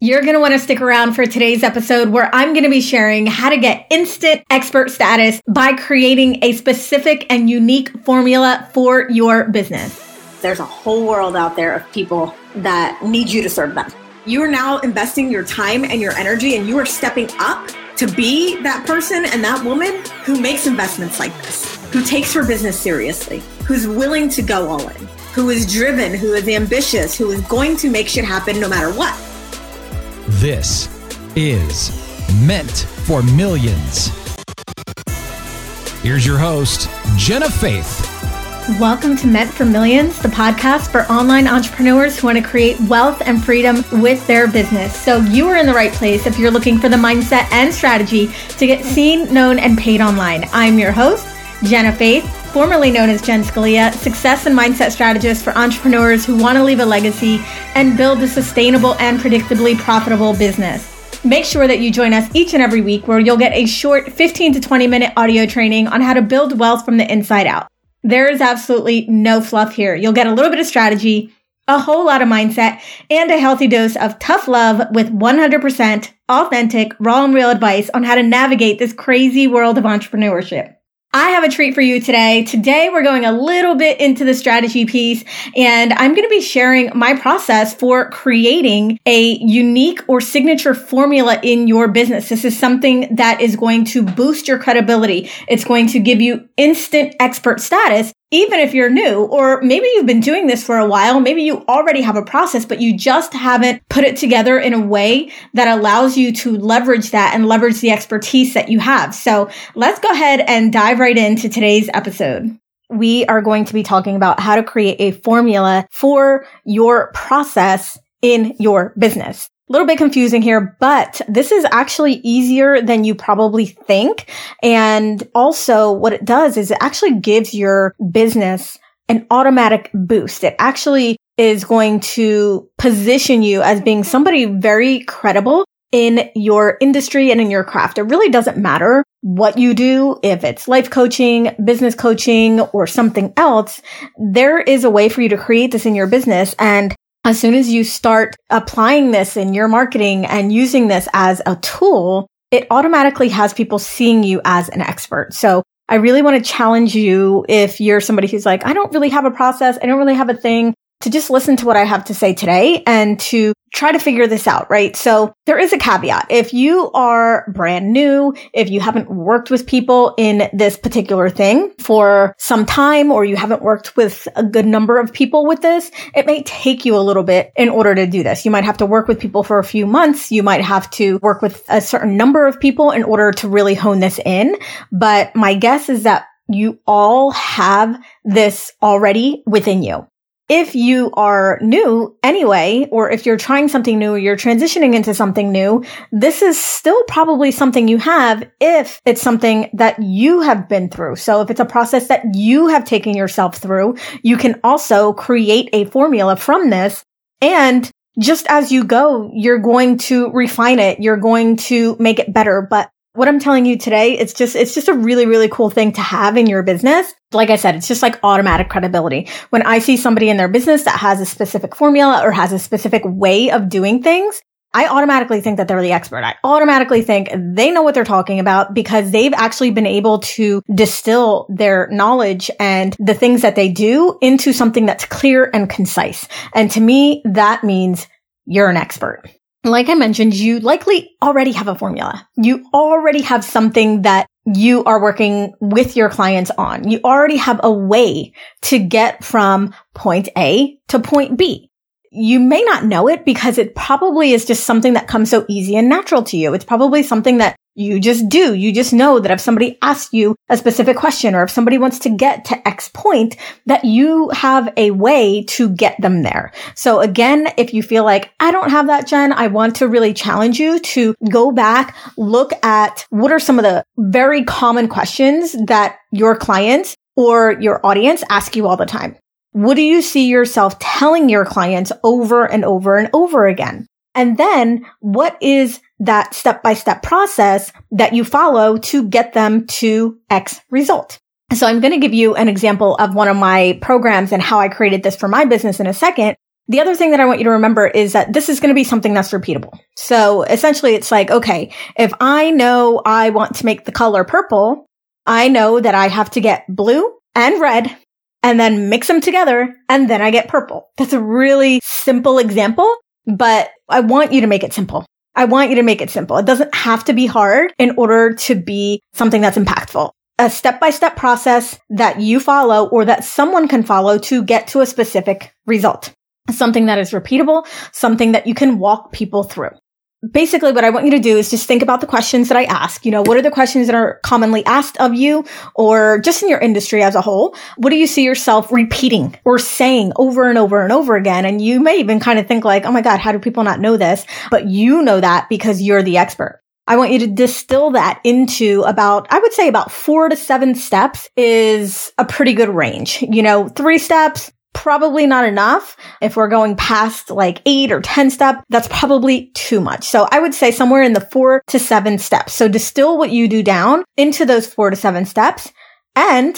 You're going to want to stick around for today's episode where I'm going to be sharing how to get instant expert status by creating a specific and unique formula for your business. There's a whole world out there of people that need you to serve them. You are now investing your time and your energy, and you are stepping up to be that person and that woman who makes investments like this, who takes her business seriously, who's willing to go all in, who is driven, who is ambitious, who is going to make shit happen no matter what. This is Meant for Millions. Here's your host, Jenna Faith. Welcome to Meant for Millions, the podcast for online entrepreneurs who want to create wealth and freedom with their business. So, you are in the right place if you're looking for the mindset and strategy to get seen, known, and paid online. I'm your host, Jenna Faith, formerly known as Jen Scalia, success and mindset strategist for entrepreneurs who want to leave a legacy and build a sustainable and predictably profitable business. Make sure that you join us each and every week where you'll get a short 15 to 20 minute audio training on how to build wealth from the inside out. There is absolutely no fluff here. You'll get a little bit of strategy, a whole lot of mindset, and a healthy dose of tough love with 100% authentic, raw and real advice on how to navigate this crazy world of entrepreneurship. I have a treat for you today. Today we're going a little bit into the strategy piece and I'm going to be sharing my process for creating a unique or signature formula in your business. This is something that is going to boost your credibility. It's going to give you instant expert status even if you're new, or maybe you've been doing this for a while, maybe you already have a process, but you just haven't put it together in a way that allows you to leverage that and leverage the expertise that you have. So let's go ahead and dive right into today's episode. We are going to be talking about how to create a formula for your process in your business a little bit confusing here, but this is actually easier than you probably think. And also what it does is it actually gives your business an automatic boost. It actually is going to position you as being somebody very credible in your industry and in your craft. It really doesn't matter what you do, if it's life coaching, business coaching, or something else. There is a way for you to create this in your business. And as soon as you start applying this in your marketing and using this as a tool, it automatically has people seeing you as an expert. So I really want to challenge you if you're somebody who's like, I don't really have a process. I don't really have a thing to just listen to what I have to say today and to try to figure this out, right? So there is a caveat. If you are brand new, if you haven't worked with people in this particular thing for some time, or you haven't worked with a good number of people with this, it may take you a little bit in order to do this. You might have to work with people for a few months. You might have to work with a certain number of people in order to really hone this in. But my guess is that you all have this already within you if you are new anyway, or if you're trying something new, you're transitioning into something new, this is still probably something you have if it's something that you have been through. So if it's a process that you have taken yourself through, you can also create a formula from this and just as you go, you're going to refine it. You're going to make it better. But what I'm telling you today, it's just, it's just a really, really cool thing to have in your business. Like I said, it's just like automatic credibility. When I see somebody in their business that has a specific formula or has a specific way of doing things, I automatically think that they're the expert. I automatically think they know what they're talking about because they've actually been able to distill their knowledge and the things that they do into something that's clear and concise. And to me, that means you're an expert like I mentioned, you likely already have a formula. You already have something that you are working with your clients on. You already have a way to get from point A to point B. You may not know it because it probably is just something that comes so easy and natural to you. It's probably something that you just do. You just know that if somebody asks you a specific question or if somebody wants to get to X point, that you have a way to get them there. So again, if you feel like I don't have that, Jen, I want to really challenge you to go back, look at what are some of the very common questions that your clients or your audience ask you all the time. What do you see yourself telling your clients over and over and over again? And then what is that step by step process that you follow to get them to X result? So I'm going to give you an example of one of my programs and how I created this for my business in a second. The other thing that I want you to remember is that this is going to be something that's repeatable. So essentially it's like, okay, if I know I want to make the color purple, I know that I have to get blue and red and then mix them together and then I get purple. That's a really simple example, but I want you to make it simple. I want you to make it simple. It doesn't have to be hard in order to be something that's impactful. A step by step process that you follow or that someone can follow to get to a specific result. Something that is repeatable, something that you can walk people through basically what I want you to do is just think about the questions that I ask. You know, what are the questions that are commonly asked of you or just in your industry as a whole? What do you see yourself repeating or saying over and over and over again? And you may even kind of think like, Oh my God, how do people not know this? But you know that because you're the expert. I want you to distill that into about, I would say about four to seven steps is a pretty good range. You know, three steps, probably not enough. If we're going past like eight or 10 step, that's probably too much. So I would say somewhere in the four to seven steps. So distill what you do down into those four to seven steps. And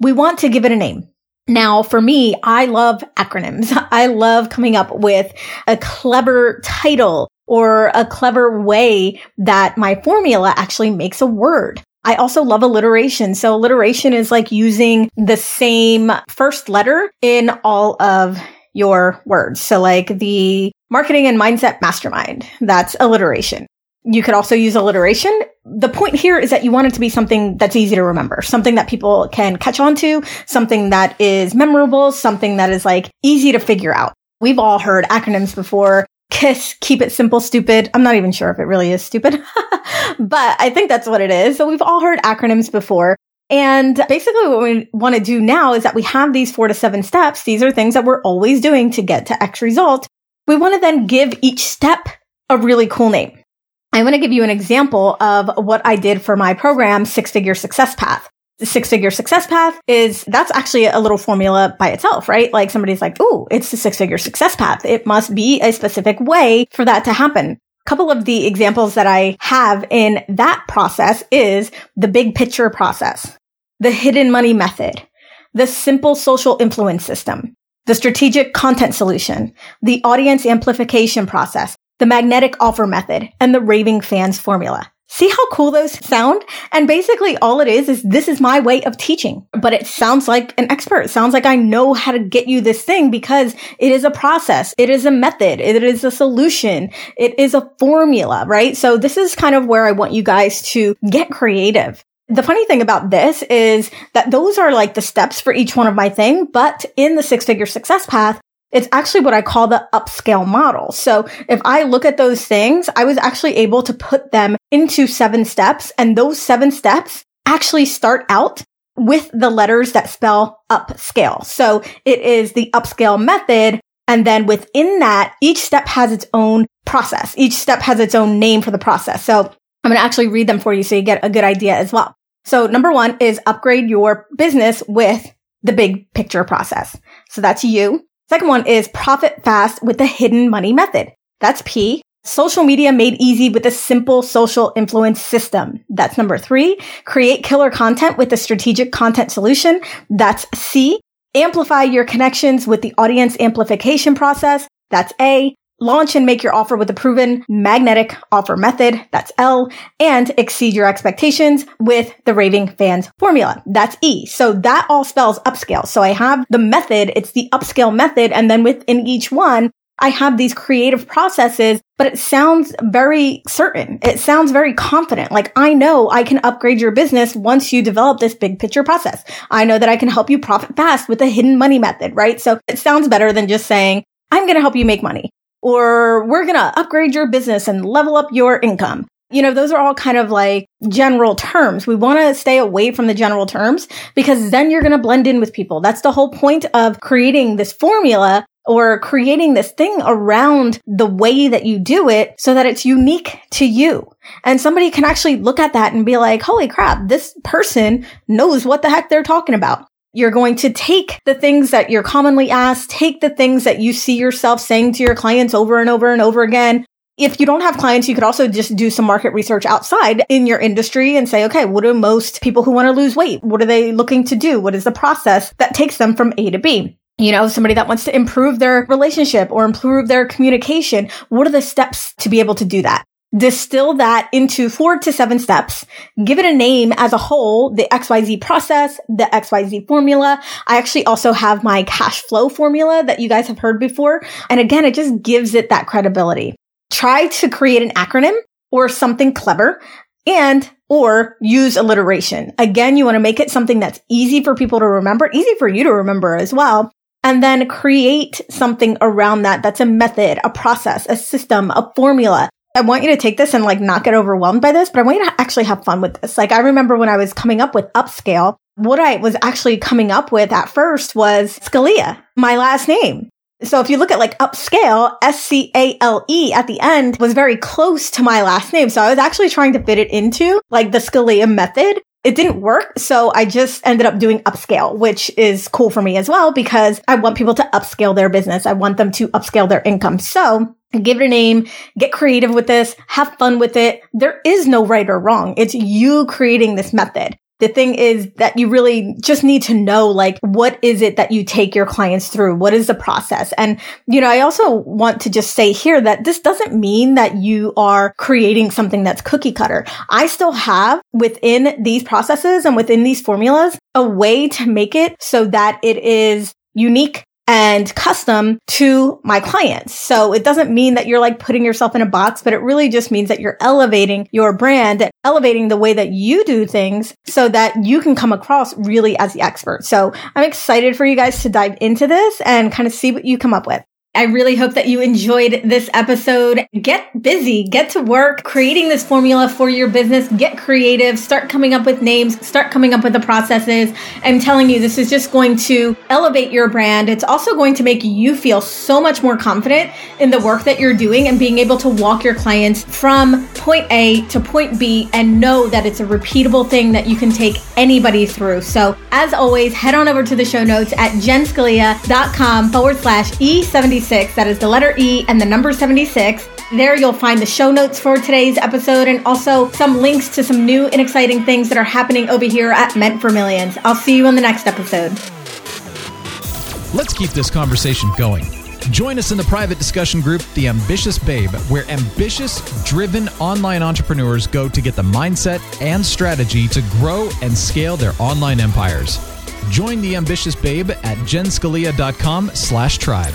we want to give it a name. Now, for me, I love acronyms. I love coming up with a clever title or a clever way that my formula actually makes a word. I also love alliteration. So alliteration is like using the same first letter in all of your words. So like the marketing and mindset mastermind, that's alliteration. You could also use alliteration. The point here is that you want it to be something that's easy to remember, something that people can catch on to, something that is memorable, something that is like easy to figure out. We've all heard acronyms before. KISS, keep it simple, stupid. I'm not even sure if it really is stupid, but I think that's what it is. So we've all heard acronyms before. And basically what we want to do now is that we have these four to seven steps. These are things that we're always doing to get to X result. We want to then give each step a really cool name. I'm going to give you an example of what I did for my program, Six Figure Success Path six figure success path is that's actually a little formula by itself, right? Like somebody's like, oh, it's the six figure success path. It must be a specific way for that to happen." A couple of the examples that I have in that process is the big picture process, the hidden money method, the simple social influence system, the strategic content solution, the audience amplification process, the magnetic offer method, and the raving fans formula. See how cool those sound? And basically all it is is this is my way of teaching, but it sounds like an expert. It sounds like I know how to get you this thing because it is a process. It is a method. It is a solution. It is a formula, right? So this is kind of where I want you guys to get creative. The funny thing about this is that those are like the steps for each one of my thing, but in the six figure success path, it's actually what I call the upscale model. So if I look at those things, I was actually able to put them into seven steps and those seven steps actually start out with the letters that spell upscale. So it is the upscale method. And then within that, each step has its own process. Each step has its own name for the process. So I'm going to actually read them for you so you get a good idea as well. So number one is upgrade your business with the big picture process. So that's you. Second one is profit fast with the hidden money method. That's P. Social media made easy with a simple social influence system. That's number three. Create killer content with a strategic content solution. That's C. Amplify your connections with the audience amplification process. That's A. Launch and make your offer with a proven magnetic offer method. That's L. And exceed your expectations with the raving fans formula. That's E. So that all spells upscale. So I have the method. It's the upscale method. And then within each one, I have these creative processes, but it sounds very certain. It sounds very confident. Like I know I can upgrade your business once you develop this big picture process. I know that I can help you profit fast with the hidden money method, right? So it sounds better than just saying, I'm going to help you make money or we're going to upgrade your business and level up your income. You know, those are all kind of like general terms. We want to stay away from the general terms because then you're going to blend in with people. That's the whole point of creating this formula or creating this thing around the way that you do it so that it's unique to you. And somebody can actually look at that and be like, holy crap, this person knows what the heck they're talking about. You're going to take the things that you're commonly asked, take the things that you see yourself saying to your clients over and over and over again. If you don't have clients, you could also just do some market research outside in your industry and say, okay, what do most people who want to lose weight? What are they looking to do? What is the process that takes them from A to B? you know, somebody that wants to improve their relationship or improve their communication. What are the steps to be able to do that? Distill that into four to seven steps. Give it a name as a whole, the XYZ process, the XYZ formula. I actually also have my cash flow formula that you guys have heard before. And again, it just gives it that credibility. Try to create an acronym or something clever and or use alliteration. Again, you want to make it something that's easy for people to remember, easy for you to remember as well and then create something around that. That's a method, a process, a system, a formula. I want you to take this and like not get overwhelmed by this, but I want you to actually have fun with this. Like I remember when I was coming up with upscale, what I was actually coming up with at first was Scalia, my last name. So if you look at like upscale, S-C-A-L-E at the end was very close to my last name. So I was actually trying to fit it into like the Scalia method it didn't work. So I just ended up doing upscale, which is cool for me as well because I want people to upscale their business. I want them to upscale their income. So give it a name, get creative with this, have fun with it. There is no right or wrong. It's you creating this method. The thing is that you really just need to know, like, what is it that you take your clients through? What is the process? And, you know, I also want to just say here that this doesn't mean that you are creating something that's cookie cutter. I still have within these processes and within these formulas a way to make it so that it is unique and custom to my clients. So it doesn't mean that you're like putting yourself in a box, but it really just means that you're elevating your brand and elevating the way that you do things so that you can come across really as the expert. So I'm excited for you guys to dive into this and kind of see what you come up with. I really hope that you enjoyed this episode. Get busy, get to work, creating this formula for your business, get creative, start coming up with names, start coming up with the processes. I'm telling you, this is just going to elevate your brand. It's also going to make you feel so much more confident in the work that you're doing and being able to walk your clients from point A to point B and know that it's a repeatable thing that you can take anybody through. So as always, head on over to the show notes at jenscalia.com forward slash E76 76. That is the letter E and the number 76. There you'll find the show notes for today's episode and also some links to some new and exciting things that are happening over here at Meant for Millions. I'll see you on the next episode. Let's keep this conversation going. Join us in the private discussion group, The Ambitious Babe, where ambitious, driven online entrepreneurs go to get the mindset and strategy to grow and scale their online empires. Join the ambitious babe at jenscalia.com slash tribe.